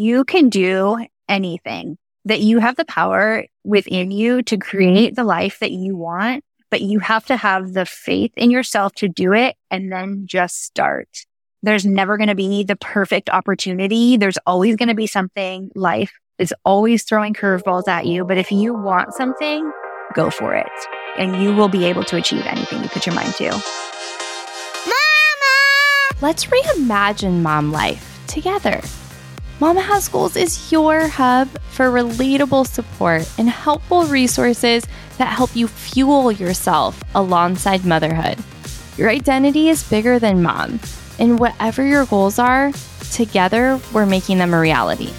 you can do anything, that you have the power within you to create the life that you want, but you have to have the faith in yourself to do it and then just start. There's never going to be the perfect opportunity. There's always going to be something life is always throwing curveballs at you. But if you want something, go for it and you will be able to achieve anything you put your mind to. Mama! Let's reimagine mom life together. Mama Has Goals is your hub for relatable support and helpful resources that help you fuel yourself alongside motherhood. Your identity is bigger than mom, and whatever your goals are, together we're making them a reality.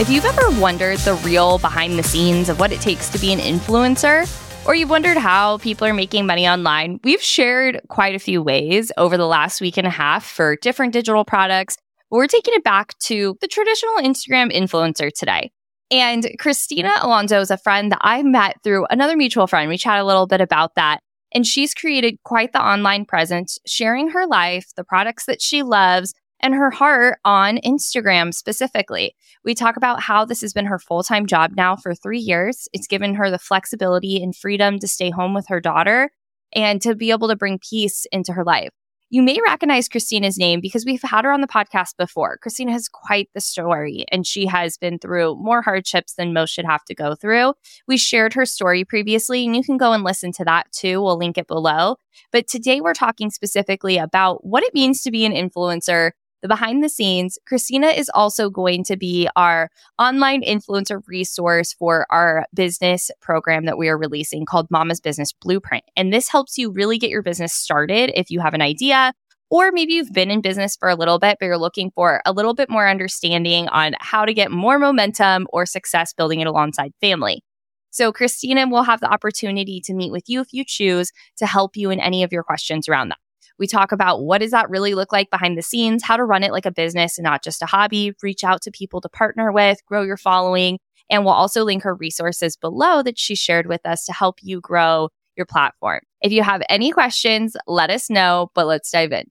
If you've ever wondered the real behind the scenes of what it takes to be an influencer, or you've wondered how people are making money online, we've shared quite a few ways over the last week and a half for different digital products. We're taking it back to the traditional Instagram influencer today. And Christina Alonzo is a friend that I met through another mutual friend. We chat a little bit about that. And she's created quite the online presence, sharing her life, the products that she loves, and her heart on Instagram specifically. We talk about how this has been her full time job now for three years. It's given her the flexibility and freedom to stay home with her daughter and to be able to bring peace into her life. You may recognize Christina's name because we've had her on the podcast before. Christina has quite the story and she has been through more hardships than most should have to go through. We shared her story previously and you can go and listen to that too. We'll link it below. But today we're talking specifically about what it means to be an influencer the behind the scenes, Christina is also going to be our online influencer resource for our business program that we are releasing called Mama's Business Blueprint. And this helps you really get your business started if you have an idea. Or maybe you've been in business for a little bit, but you're looking for a little bit more understanding on how to get more momentum or success building it alongside family. So, Christina will have the opportunity to meet with you if you choose to help you in any of your questions around that. We talk about what does that really look like behind the scenes, how to run it like a business and not just a hobby, reach out to people to partner with, grow your following. And we'll also link her resources below that she shared with us to help you grow your platform. If you have any questions, let us know, but let's dive in.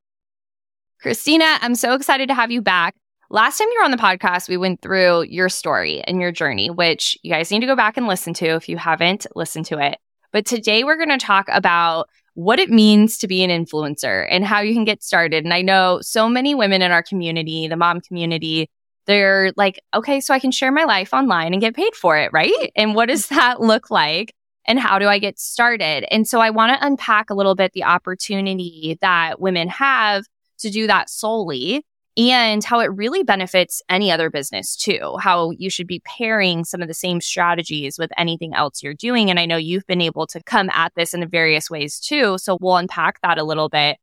Christina, I'm so excited to have you back. Last time you were on the podcast, we went through your story and your journey, which you guys need to go back and listen to if you haven't listened to it. But today we're going to talk about what it means to be an influencer and how you can get started. And I know so many women in our community, the mom community, they're like, okay, so I can share my life online and get paid for it, right? And what does that look like? And how do I get started? And so I want to unpack a little bit the opportunity that women have to do that solely and how it really benefits any other business too. How you should be pairing some of the same strategies with anything else you're doing. And I know you've been able to come at this in various ways too. So we'll unpack that a little bit.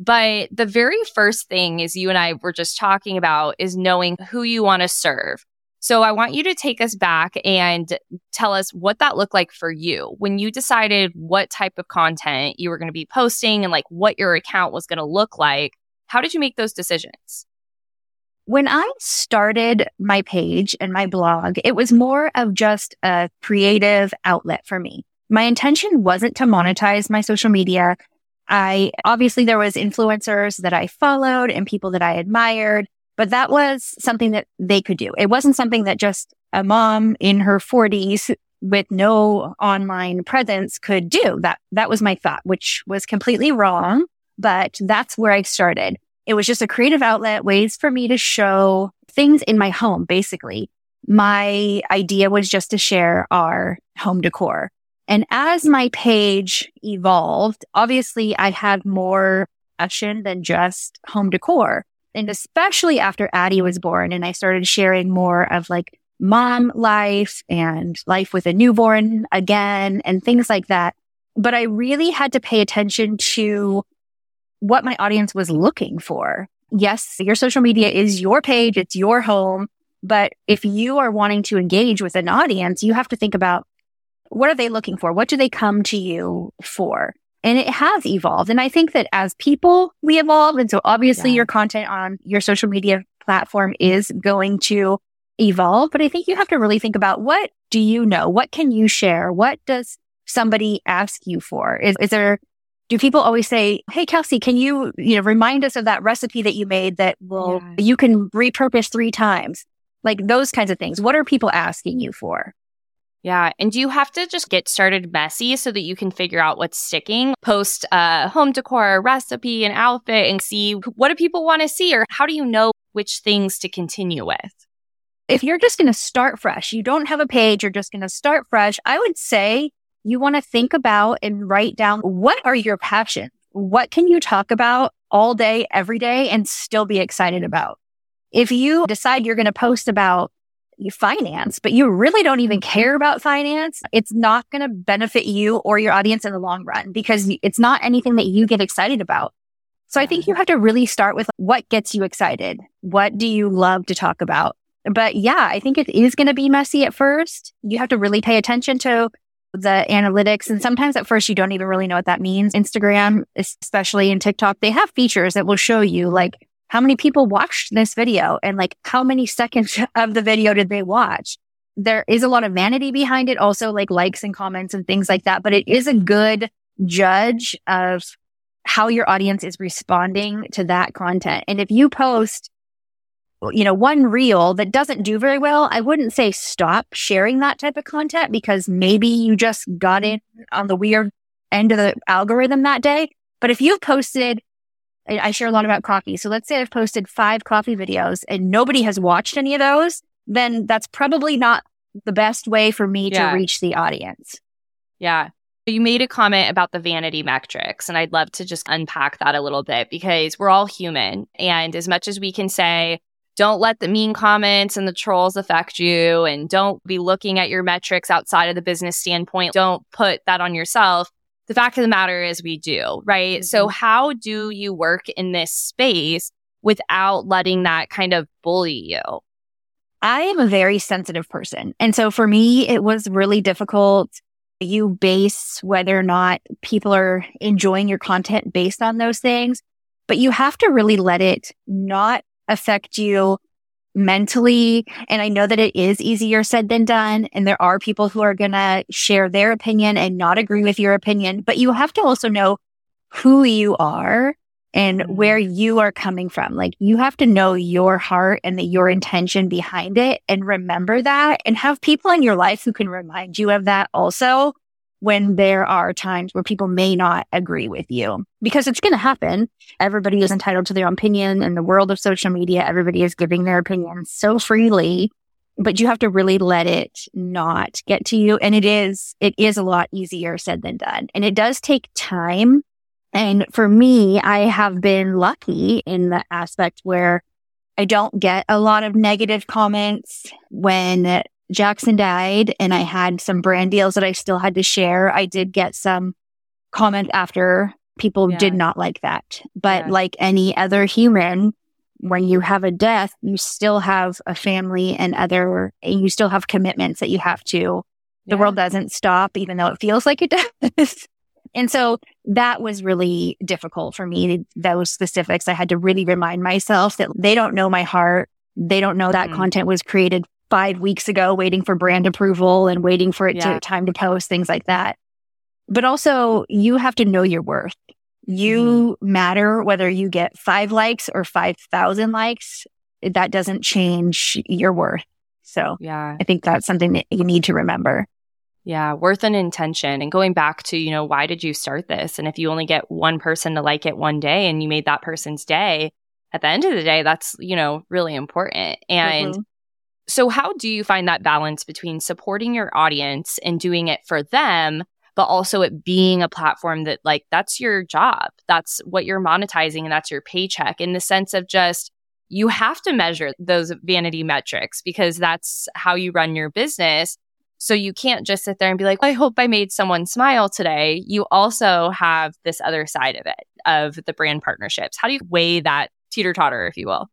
But the very first thing is you and I were just talking about is knowing who you want to serve. So I want you to take us back and tell us what that looked like for you when you decided what type of content you were going to be posting and like what your account was going to look like. How did you make those decisions? When I started my page and my blog, it was more of just a creative outlet for me. My intention wasn't to monetize my social media. I obviously there was influencers that I followed and people that I admired, but that was something that they could do. It wasn't something that just a mom in her 40s with no online presence could do. That that was my thought, which was completely wrong, but that's where I started. It was just a creative outlet, ways for me to show things in my home, basically. My idea was just to share our home decor. And as my page evolved, obviously I had more passion than just home decor. And especially after Addie was born and I started sharing more of like mom life and life with a newborn again and things like that. But I really had to pay attention to what my audience was looking for. Yes, your social media is your page. It's your home. But if you are wanting to engage with an audience, you have to think about what are they looking for? What do they come to you for? And it has evolved. And I think that as people, we evolve. And so obviously yeah. your content on your social media platform is going to evolve. But I think you have to really think about what do you know? What can you share? What does somebody ask you for? Is, is there do people always say, Hey, Kelsey, can you, you know, remind us of that recipe that you made that will, yeah. you can repurpose three times? Like those kinds of things. What are people asking you for? Yeah. And do you have to just get started messy so that you can figure out what's sticking? Post a home decor, recipe, an outfit, and see what do people want to see? Or how do you know which things to continue with? If you're just going to start fresh, you don't have a page, you're just going to start fresh. I would say you want to think about and write down what are your passions? What can you talk about all day, every day and still be excited about? If you decide you're going to post about finance, but you really don't even mm-hmm. care about finance, it's not going to benefit you or your audience in the long run because it's not anything that you get excited about. So I think you mm-hmm. have to really start with what gets you excited. What do you love to talk about? But yeah, I think it is going to be messy at first. You have to really pay attention to the analytics. And sometimes at first you don't even really know what that means. Instagram, especially in TikTok, they have features that will show you like how many people watched this video and like how many seconds of the video did they watch? There is a lot of vanity behind it, also like likes and comments and things like that, but it is a good judge of how your audience is responding to that content. And if you post, you know, one reel that doesn't do very well, I wouldn't say stop sharing that type of content because maybe you just got in on the weird end of the algorithm that day. But if you've posted I share a lot about coffee. So let's say I've posted five coffee videos and nobody has watched any of those, then that's probably not the best way for me yeah. to reach the audience. Yeah. You made a comment about the vanity metrics, and I'd love to just unpack that a little bit because we're all human. And as much as we can say, don't let the mean comments and the trolls affect you, and don't be looking at your metrics outside of the business standpoint, don't put that on yourself the fact of the matter is we do, right? Mm-hmm. So how do you work in this space without letting that kind of bully you? I am a very sensitive person. And so for me, it was really difficult. You base whether or not people are enjoying your content based on those things, but you have to really let it not affect you mentally. And I know that it is easier said than done. And there are people who are going to share their opinion and not agree with your opinion, but you have to also know who you are and mm-hmm. where you are coming from. Like you have to know your heart and the, your intention behind it and remember that and have people in your life who can remind you of that also when there are times where people may not agree with you because it's going to happen. Everybody is entitled to their opinion in the world of social media. Everybody is giving their opinion so freely, but you have to really let it not get to you. And it is, it is a lot easier said than done. And it does take time. And for me, I have been lucky in the aspect where I don't get a lot of negative comments when Jackson died and I had some brand deals that I still had to share. I did get some comment after people yeah. did not like that. But yeah. like any other human, when you have a death, you still have a family and other, and you still have commitments that you have to. The world doesn't stop, even though it feels like it does. and so that was really difficult for me. Those specifics, I had to really remind myself that they don't know my heart. They don't know that mm. content was created five weeks ago, waiting for brand approval and waiting for it yeah. to time to post, things like that. But also you have to know your worth. You mm-hmm. matter whether you get five likes or 5,000 likes. That doesn't change your worth. So yeah, I think that's something that you need to remember. Yeah, worth and intention. And going back to, you know, why did you start this? And if you only get one person to like it one day and you made that person's day, at the end of the day, that's, you know, really important. And mm-hmm. So, how do you find that balance between supporting your audience and doing it for them, but also it being a platform that, like, that's your job? That's what you're monetizing and that's your paycheck in the sense of just, you have to measure those vanity metrics because that's how you run your business. So you can't just sit there and be like, I hope I made someone smile today. You also have this other side of it, of the brand partnerships. How do you weigh that teeter totter, if you will?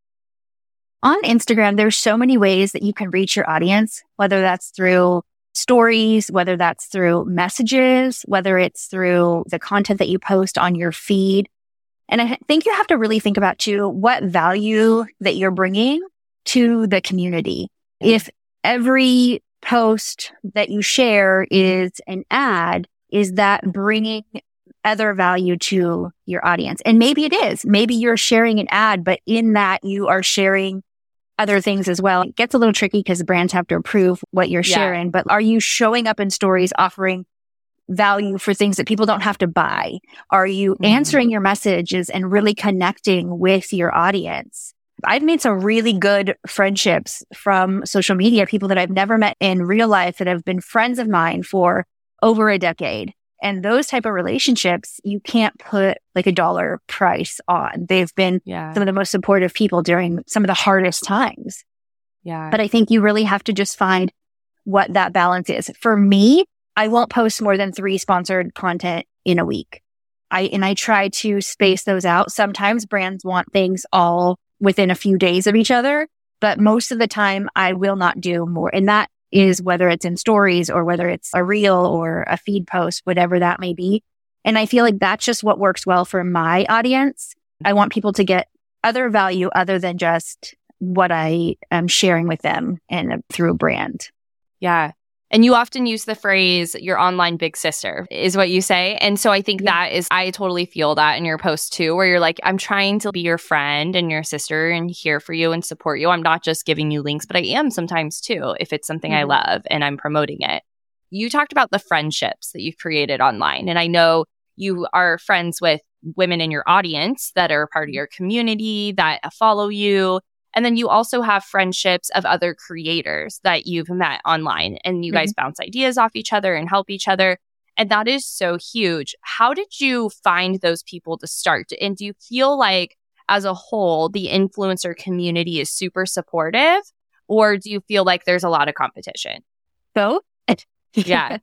On Instagram, there's so many ways that you can reach your audience, whether that's through stories, whether that's through messages, whether it's through the content that you post on your feed. And I think you have to really think about too, what value that you're bringing to the community. If every post that you share is an ad, is that bringing other value to your audience? And maybe it is. Maybe you're sharing an ad, but in that you are sharing other things as well. It gets a little tricky because brands have to approve what you're Yeah. sharing, but are you showing up in stories offering value for things that people don't have to buy? Are you Mhm. answering your messages and really connecting with your audience? I've made some really good friendships from social media, people that I've never met in real life that have been friends of mine for over a decade. And those type of relationships, you can't put like a dollar price on. They've been Yeah. some of the most supportive people during some of the hardest times. Yeah. But I think you really have to just find what that balance is. For me, I won't post more than three sponsored content in a week. I, and I try to space those out. Sometimes brands want things all within a few days of each other, but most of the time I will not do more. And that is whether it's in stories or whether it's a reel or a feed post, whatever that may be. And I feel like that's just what works well for my audience. I want people to get other value other than just what I am sharing with them and through brand. Yeah. And you often use the phrase your online big sister is what you say. And so I think Yeah. that is, I totally feel that in your post too, where you're like, I'm trying to be your friend and your sister and here for you and support you. I'm not just giving you links, but I am sometimes too, if it's something I Mhm. love and I'm promoting it. You talked about the friendships that you've created online. And I know you are friends with women in your audience that are part of your community that follow you. And then you also have friendships of other creators that you've met online and you guys mm-hmm. bounce ideas off each other and help each other. And that is so huge. How did you find those people to start? And do you feel like as a whole, the influencer community is super supportive? Or do you feel like there's a lot of competition? Both. Yeah.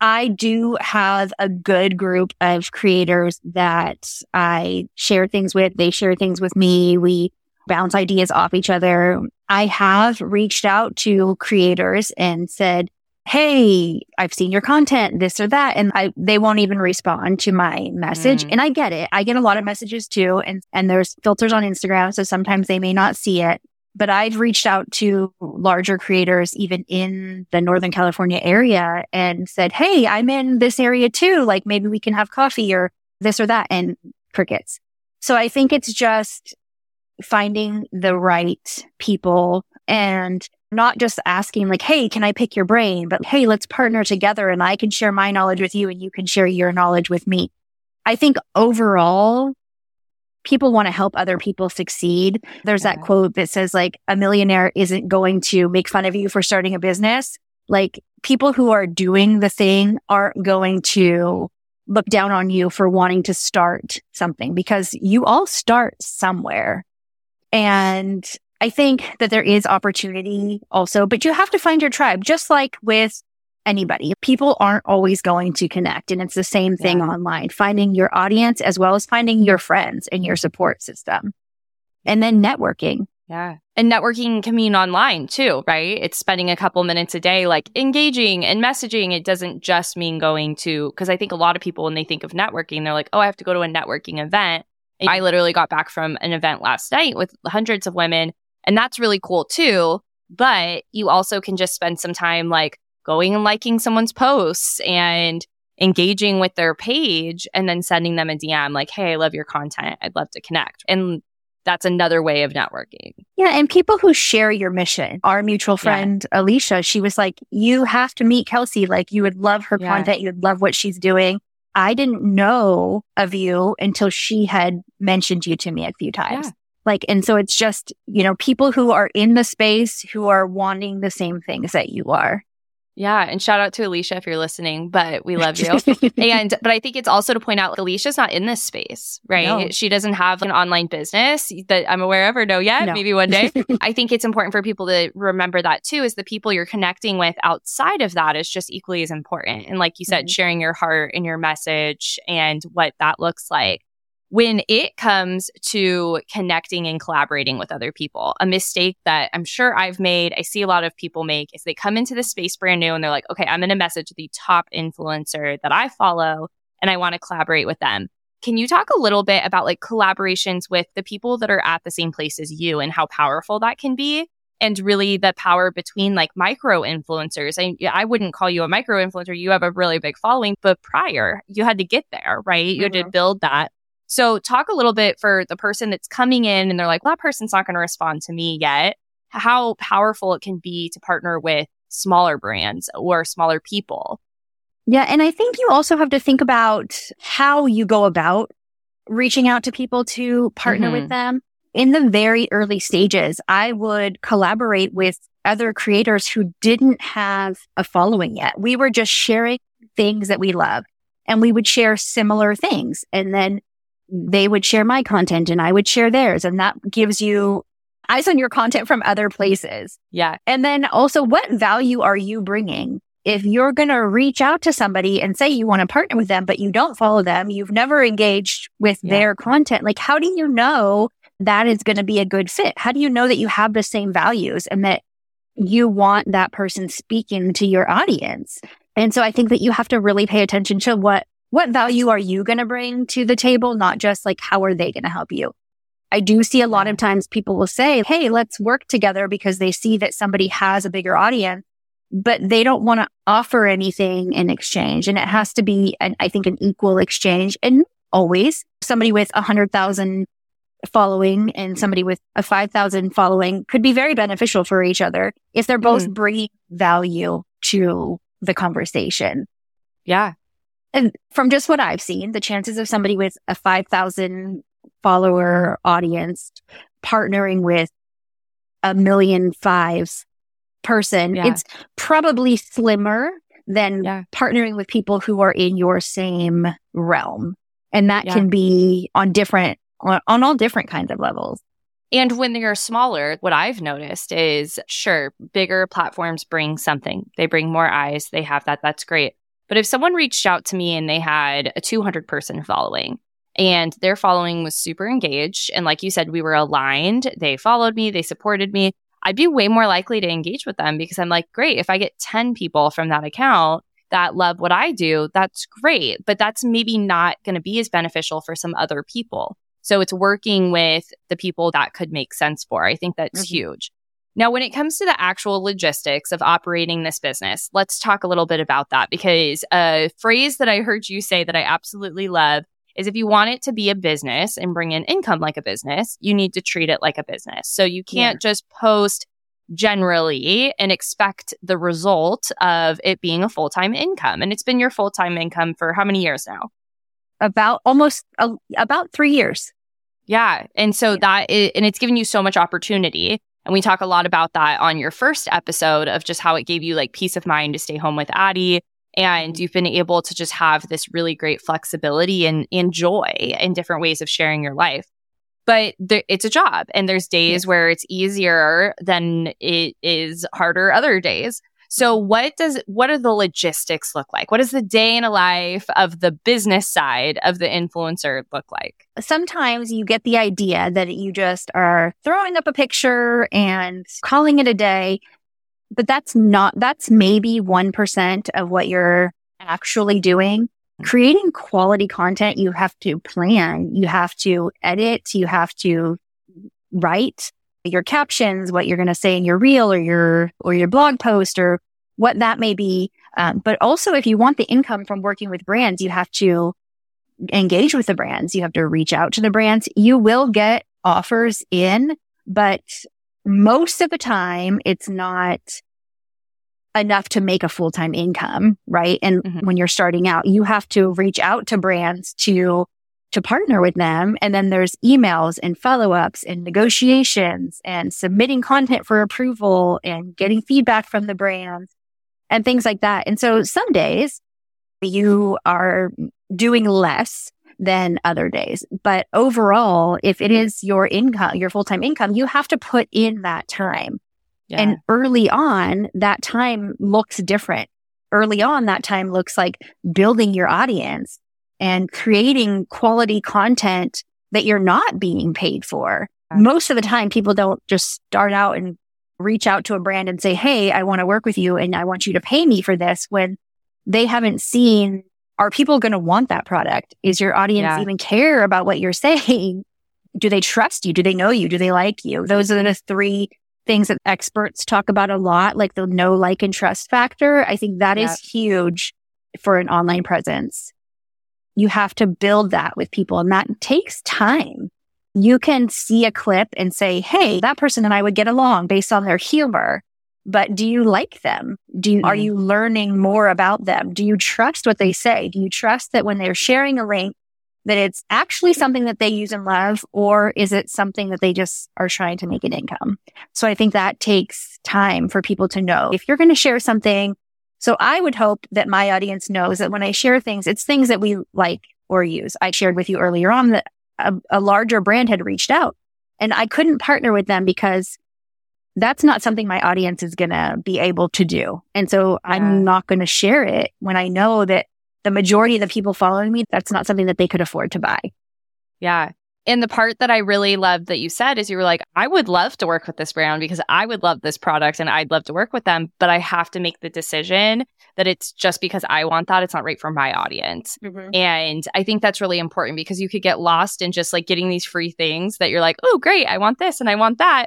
I do have a good group of creators that I share things with. They share things with me. We bounce ideas off each other. I have reached out to creators and said, Hey, I've seen your content, this or that. And I, they won't even respond to my message. Mm. And I get it. I get a lot of messages too. And, and there's filters on Instagram. So sometimes they may not see it, but I've reached out to larger creators, even in the Northern California area and said, Hey, I'm in this area too. Like maybe we can have coffee or this or that and crickets. So I think it's just finding the right people and not just asking like, Hey, can I pick your brain? But Hey, let's partner together and I can share my knowledge with you and you can share your knowledge with me. I think overall, people want to help other people succeed. There's that quote that says like a millionaire isn't going to make fun of you for starting a business. Like people who are doing the thing aren't going to look down on you for wanting to start something because you all start somewhere. And I think that there is opportunity also, but you have to find your tribe, just like with anybody. People aren't always going to connect. And it's the same thing Yeah. online, finding your audience as well as finding your friends and your support system. And then networking. Yeah. And networking can mean online too, right? It's spending a couple minutes a day, like engaging and messaging. It doesn't just mean going to, because I think a lot of people, when they think of networking, they're like, oh, I have to go to a networking event. I literally got back from an event last night with hundreds of women, and that's really cool too. But you also can just spend some time like going and liking someone's posts and engaging with their page and then sending them a DM like, hey, I love your content. I'd love to connect. And that's another way of networking. Yeah. And people who share your mission. Our mutual friend, Alicia, she was like, you have to meet Kelsey. Like you would love her Yeah. content. You would love what she's doing. I didn't know of you until she had mentioned you to me a few times. Yeah. Like, and so it's just, you know, people who are in the space who are wanting the same things that you are. Yeah. And shout out to Alicia if you're listening, but we love you. and, but I think it's also to point out Alicia's not in this space, right? No. She doesn't have an online business that I'm aware of or know yet. No. Maybe one day. I think it's important for people to remember that too, is the people you're connecting with outside of that is just equally as important. And like you said, Mhm. sharing your heart and your message and what that looks like. When it comes to connecting and collaborating with other people, a mistake that I'm sure I've made, I see a lot of people make is they come into the space brand new and they're like, okay, I'm going to message the top influencer that I follow and I want to collaborate with them. Can you talk a little bit about like collaborations with the people that are at the same place as you and how powerful that can be? And really the power between like micro influencers. I, I wouldn't call you a micro influencer. You have a really big following, but prior you had to get there, right? You had to Mhm. build that. So talk a little bit for the person that's coming in and they're like, well, that person's not going to respond to me yet. how powerful it can be to partner with smaller brands or smaller people. Yeah. And I think you also have to think about how you go about reaching out to people to partner mm-hmm. with them. In the very early stages, I would collaborate with other creators who didn't have a following yet. We were just sharing things that we love and we would share similar things. And then they would share my content and I would share theirs. And that gives you eyes on your content from other places. Yeah. And then also what value are you bringing? If you're going to reach out to somebody and say you want to partner with them, but you don't follow them, you've never engaged with yeah. their content. Like, how do you know that is going to be a good fit? How do you know that you have the same values and that you want that person speaking to your audience? And so I think that you have to really pay attention to what what value are you going to bring to the table? Not just like, how are they going to help you? I do see a lot of times people will say, Hey, let's work together because they see that somebody has a bigger audience, but they don't want to offer anything in exchange. And it has to be, an, I think, an equal exchange. And always somebody with a hundred thousand following and somebody with a 5,000 following could be very beneficial for each other if they're both mm. bringing value to the conversation. Yeah. And from just what I've seen, the chances of somebody with a 5,000 follower audience partnering with a million fives person, yeah. it's probably slimmer than yeah. partnering with people who are in your same realm. And that yeah. can be on different, on, on all different kinds of levels. And when they're smaller, what I've noticed is sure, bigger platforms bring something. They bring more eyes. They have that. That's great. But if someone reached out to me and they had a 200 person following and their following was super engaged, and like you said, we were aligned, they followed me, they supported me, I'd be way more likely to engage with them because I'm like, great, if I get 10 people from that account that love what I do, that's great. But that's maybe not going to be as beneficial for some other people. So it's working with the people that could make sense for. I think that's mm-hmm. huge. Now, when it comes to the actual logistics of operating this business, let's talk a little bit about that because a phrase that I heard you say that I absolutely love is if you want it to be a business and bring in income like a business, you need to treat it like a business. So you can't yeah. just post generally and expect the result of it being a full time income. And it's been your full time income for how many years now? About almost uh, about three years. Yeah. And so yeah. that is, and it's given you so much opportunity. And we talk a lot about that on your first episode of just how it gave you like peace of mind to stay home with Addie. And mm-hmm. you've been able to just have this really great flexibility and, and joy in different ways of sharing your life. But there, it's a job, and there's days where it's easier than it is harder other days. So what does what do the logistics look like? What does the day in a life of the business side of the influencer look like? Sometimes you get the idea that you just are throwing up a picture and calling it a day, but that's not that's maybe 1% of what you're actually doing. Mm. Creating quality content, you have to plan, you have to edit, you have to write, your captions, what you're going to say in your reel or your, or your blog post or what that may be. Um, but also if you want the income from working with brands, you have to engage with the brands. You have to reach out to the brands. You will get offers in, but most of the time it's not enough to make a full-time income, right? And mm-hmm. when you're starting out, you have to reach out to brands to to partner with them. And then there's emails and follow ups and negotiations and submitting content for approval and getting feedback from the brands and things like that. And so some days you are doing less than other days. But overall, if it is your income, your full time income, you have to put in that time. Yeah. And early on, that time looks different. Early on, that time looks like building your audience and creating quality content that you're not being paid for. Most of the time, people don't just start out and reach out to a brand and say, Hey, I want to work with you and I want you to pay me for this when they haven't seen, are people going to want that product? Is your audience yeah. even care about what you're saying? Do they trust you? Do they know you? Do they like you? Those are the three things that experts talk about a lot, like the know, like, and trust factor. I think that yeah. is huge for an online presence you have to build that with people and that takes time. you can see a clip and say, Hey, that person and I would get along based on their humor. But do you like them? Do you, mm-hmm. are you learning more about them? Do you trust what they say? Do you trust that when they're sharing a link, that it's actually something that they use and love, or is it something that they just are trying to make an income? So I think that takes time for people to know if you're going to share something. So I would hope that my audience knows that when I share things, it's things that we like or use. I shared with you earlier on that a, a larger brand had reached out and I couldn't partner with them because that's not something my audience is going to be able to do. And so yeah. I'm not going to share it when I know that the majority of the people following me, that's not something that they could afford to buy. Yeah. And the part that I really loved that you said is you were like, I would love to work with this brand because I would love this product and I'd love to work with them, but I have to make the decision that it's just because I want that. It's not right for my audience. Mm-hmm. And I think that's really important because you could get lost in just like getting these free things that you're like, oh, great, I want this and I want that.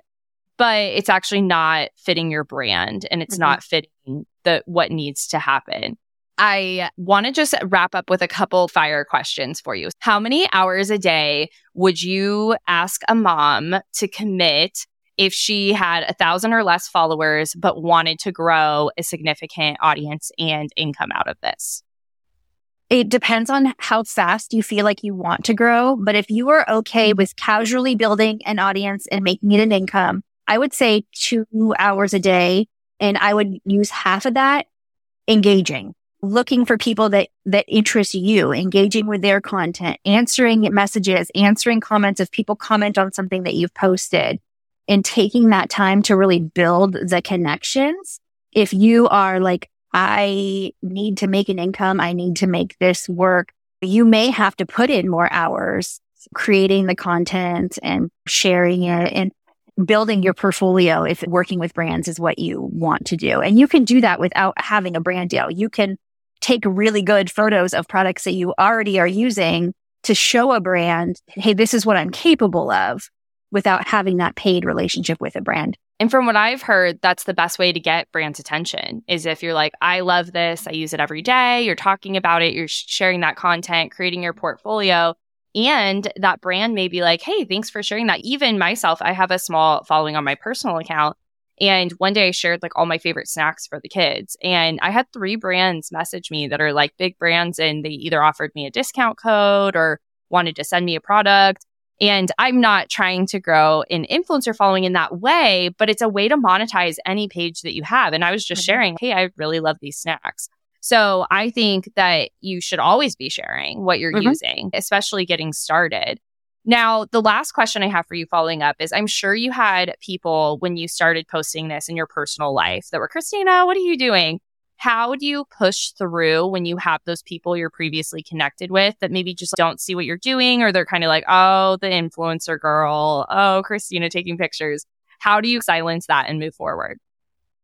But it's actually not fitting your brand and it's mm-hmm. not fitting the what needs to happen. I want to just wrap up with a couple fire questions for you. How many hours a day would you ask a mom to commit if she had a thousand or less followers, but wanted to grow a significant audience and income out of this? It depends on how fast you feel like you want to grow. But if you are okay mm-hmm. with casually building an audience and making it an income, I would say two hours a day. And I would use half of that engaging looking for people that, that interest you, engaging with their content, answering messages, answering comments if people comment on something that you've posted and taking that time to really build the connections. If you are like, I need to make an income. I need to make this work. You may have to put in more hours creating the content and sharing it and building your portfolio if working with brands is what you want to do. And you can do that without having a brand deal. You can take really good photos of products that you already are using to show a brand, hey, this is what I'm capable of without having that paid relationship with a brand. And from what I've heard, that's the best way to get brands' attention is if you're like, I love this, I use it every day, you're talking about it, you're sharing that content, creating your portfolio. And that brand may be like, hey, thanks for sharing that. Even myself, I have a small following on my personal account. And one day I shared like all my favorite snacks for the kids. And I had three brands message me that are like big brands and they either offered me a discount code or wanted to send me a product. And I'm not trying to grow an influencer following in that way, but it's a way to monetize any page that you have. And I was just mm-hmm. sharing, hey, I really love these snacks. So I think that you should always be sharing what you're mm-hmm. using, especially getting started. Now, the last question I have for you following up is I'm sure you had people when you started posting this in your personal life that were, Christina, what are you doing? How do you push through when you have those people you're previously connected with that maybe just don't see what you're doing or they're kind of like, oh, the influencer girl, oh, Christina taking pictures? How do you silence that and move forward?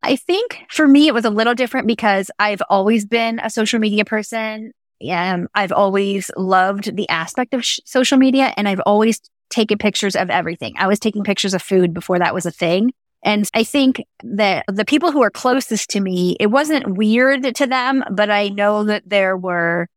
I think for me, it was a little different because I've always been a social media person. Um, I've always loved the aspect of sh- social media and I've always taken pictures of everything. I was taking pictures of food before that was a thing. And I think that the people who are closest to me, it wasn't weird to them, but I know that there were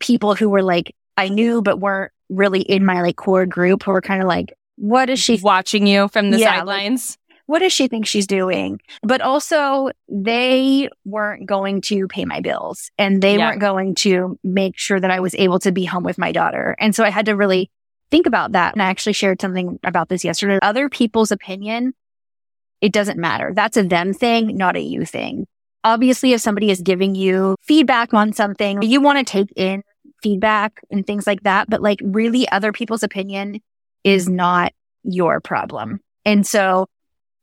people who were like, I knew, but weren't really in my like core group who were kind of like, what is she watching you from the yeah, sidelines? What does she think she's doing? But also they weren't going to pay my bills and they yeah. weren't going to make sure that I was able to be home with my daughter. And so I had to really think about that. And I actually shared something about this yesterday. Other people's opinion, it doesn't matter. That's a them thing, not a you thing. Obviously, if somebody is giving you feedback on something, you want to take in feedback and things like that. But like really other people's opinion is not your problem. And so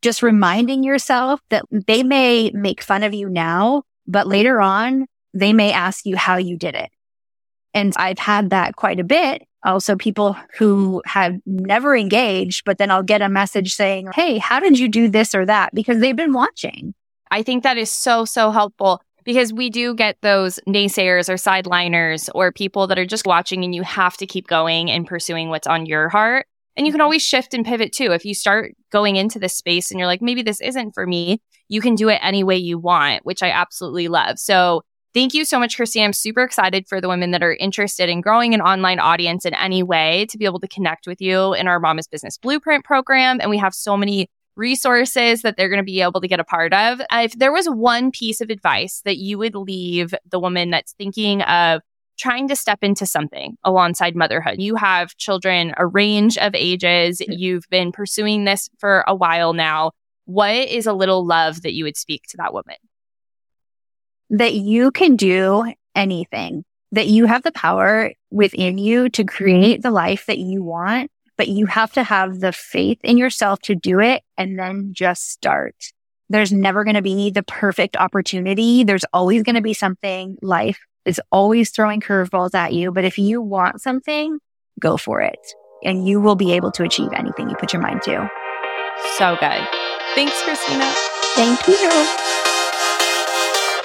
just reminding yourself that they may make fun of you now, but later on, they may ask you how you did it. And I've had that quite a bit. Also, people who have never engaged, but then I'll get a message saying, Hey, how did you do this or that? Because they've been watching. I think that is so, so helpful because we do get those naysayers or sideliners or people that are just watching and you have to keep going and pursuing what's on your heart. And you can mm-hmm. always shift and pivot too. If you start going into this space and you're like, maybe this isn't for me, you can do it any way you want, which I absolutely love. So Thank you so much, Christy. I'm super excited for the women that are interested in growing an online audience in any way to be able to connect with you in our Mama's Business Blueprint program. And we have so many resources that they're going to be able to get a part of. If there was one piece of advice that you would leave the woman that's thinking of trying to step into something alongside motherhood. You have children a range of ages. You've been pursuing this for a while now. What is a little love that you would speak to that woman? That you can do anything, that you have the power within you to create the life that you want, but you have to have the faith in yourself to do it and then just start. There's never going to be the perfect opportunity. There's always going to be something life is always throwing curveballs at you. But if you want something, go for it and you will be able to achieve anything you put your mind to. So good. Thanks, Christina. Thank you.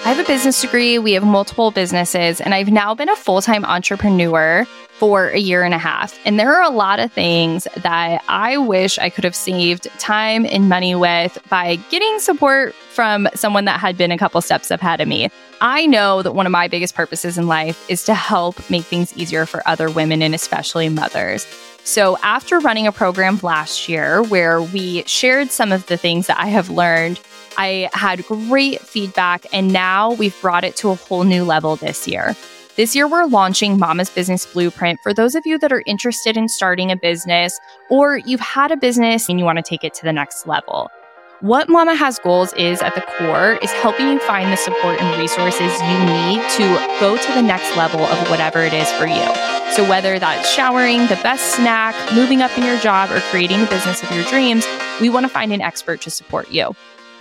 I have a business degree. We have multiple businesses, and I've now been a full time entrepreneur for a year and a half. And there are a lot of things that I wish I could have saved time and money with by getting support from someone that had been a couple steps ahead of me. I know that one of my biggest purposes in life is to help make things easier for other women and especially mothers. So, after running a program last year where we shared some of the things that I have learned, I had great feedback, and now we've brought it to a whole new level this year. This year, we're launching Mama's Business Blueprint for those of you that are interested in starting a business or you've had a business and you want to take it to the next level. What Mama Has Goals is at the core is helping you find the support and resources you need to go to the next level of whatever it is for you. So, whether that's showering, the best snack, moving up in your job, or creating the business of your dreams, we want to find an expert to support you.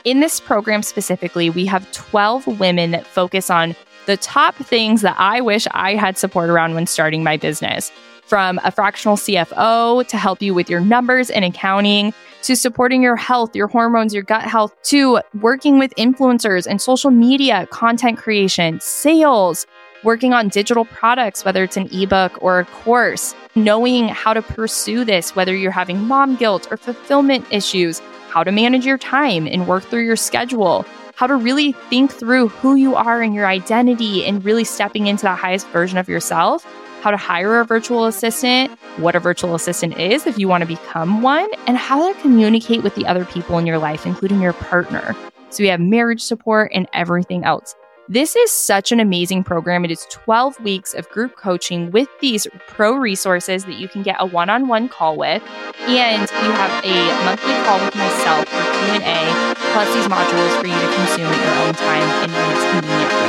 In this program specifically, we have 12 women that focus on the top things that I wish I had support around when starting my business from a fractional CFO to help you with your numbers and accounting to supporting your health, your hormones, your gut health, to working with influencers and social media, content creation, sales, working on digital products, whether it's an ebook or a course, knowing how to pursue this, whether you're having mom guilt or fulfillment issues, how to manage your time and work through your schedule, how to really think through who you are and your identity and really stepping into the highest version of yourself how to hire a virtual assistant, what a virtual assistant is if you want to become one, and how to communicate with the other people in your life, including your partner. So we have marriage support and everything else. This is such an amazing program. It is 12 weeks of group coaching with these pro resources that you can get a one-on-one call with, and you have a monthly call with myself for Q&A, plus these modules for you to consume at your own time and when it's convenient.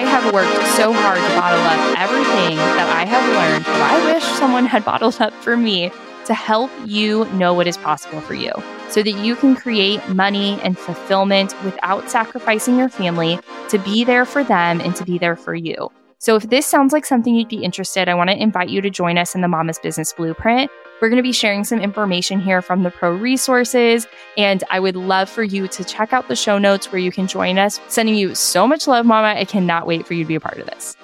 I have worked so hard to bottle up everything that I have learned I wish someone had bottled up for me to help you know what is possible for you so that you can create money and fulfillment without sacrificing your family to be there for them and to be there for you. So if this sounds like something you'd be interested, I want to invite you to join us in the Mama's Business Blueprint. We're going to be sharing some information here from the pro resources, and I would love for you to check out the show notes where you can join us. Sending you so much love, Mama. I cannot wait for you to be a part of this.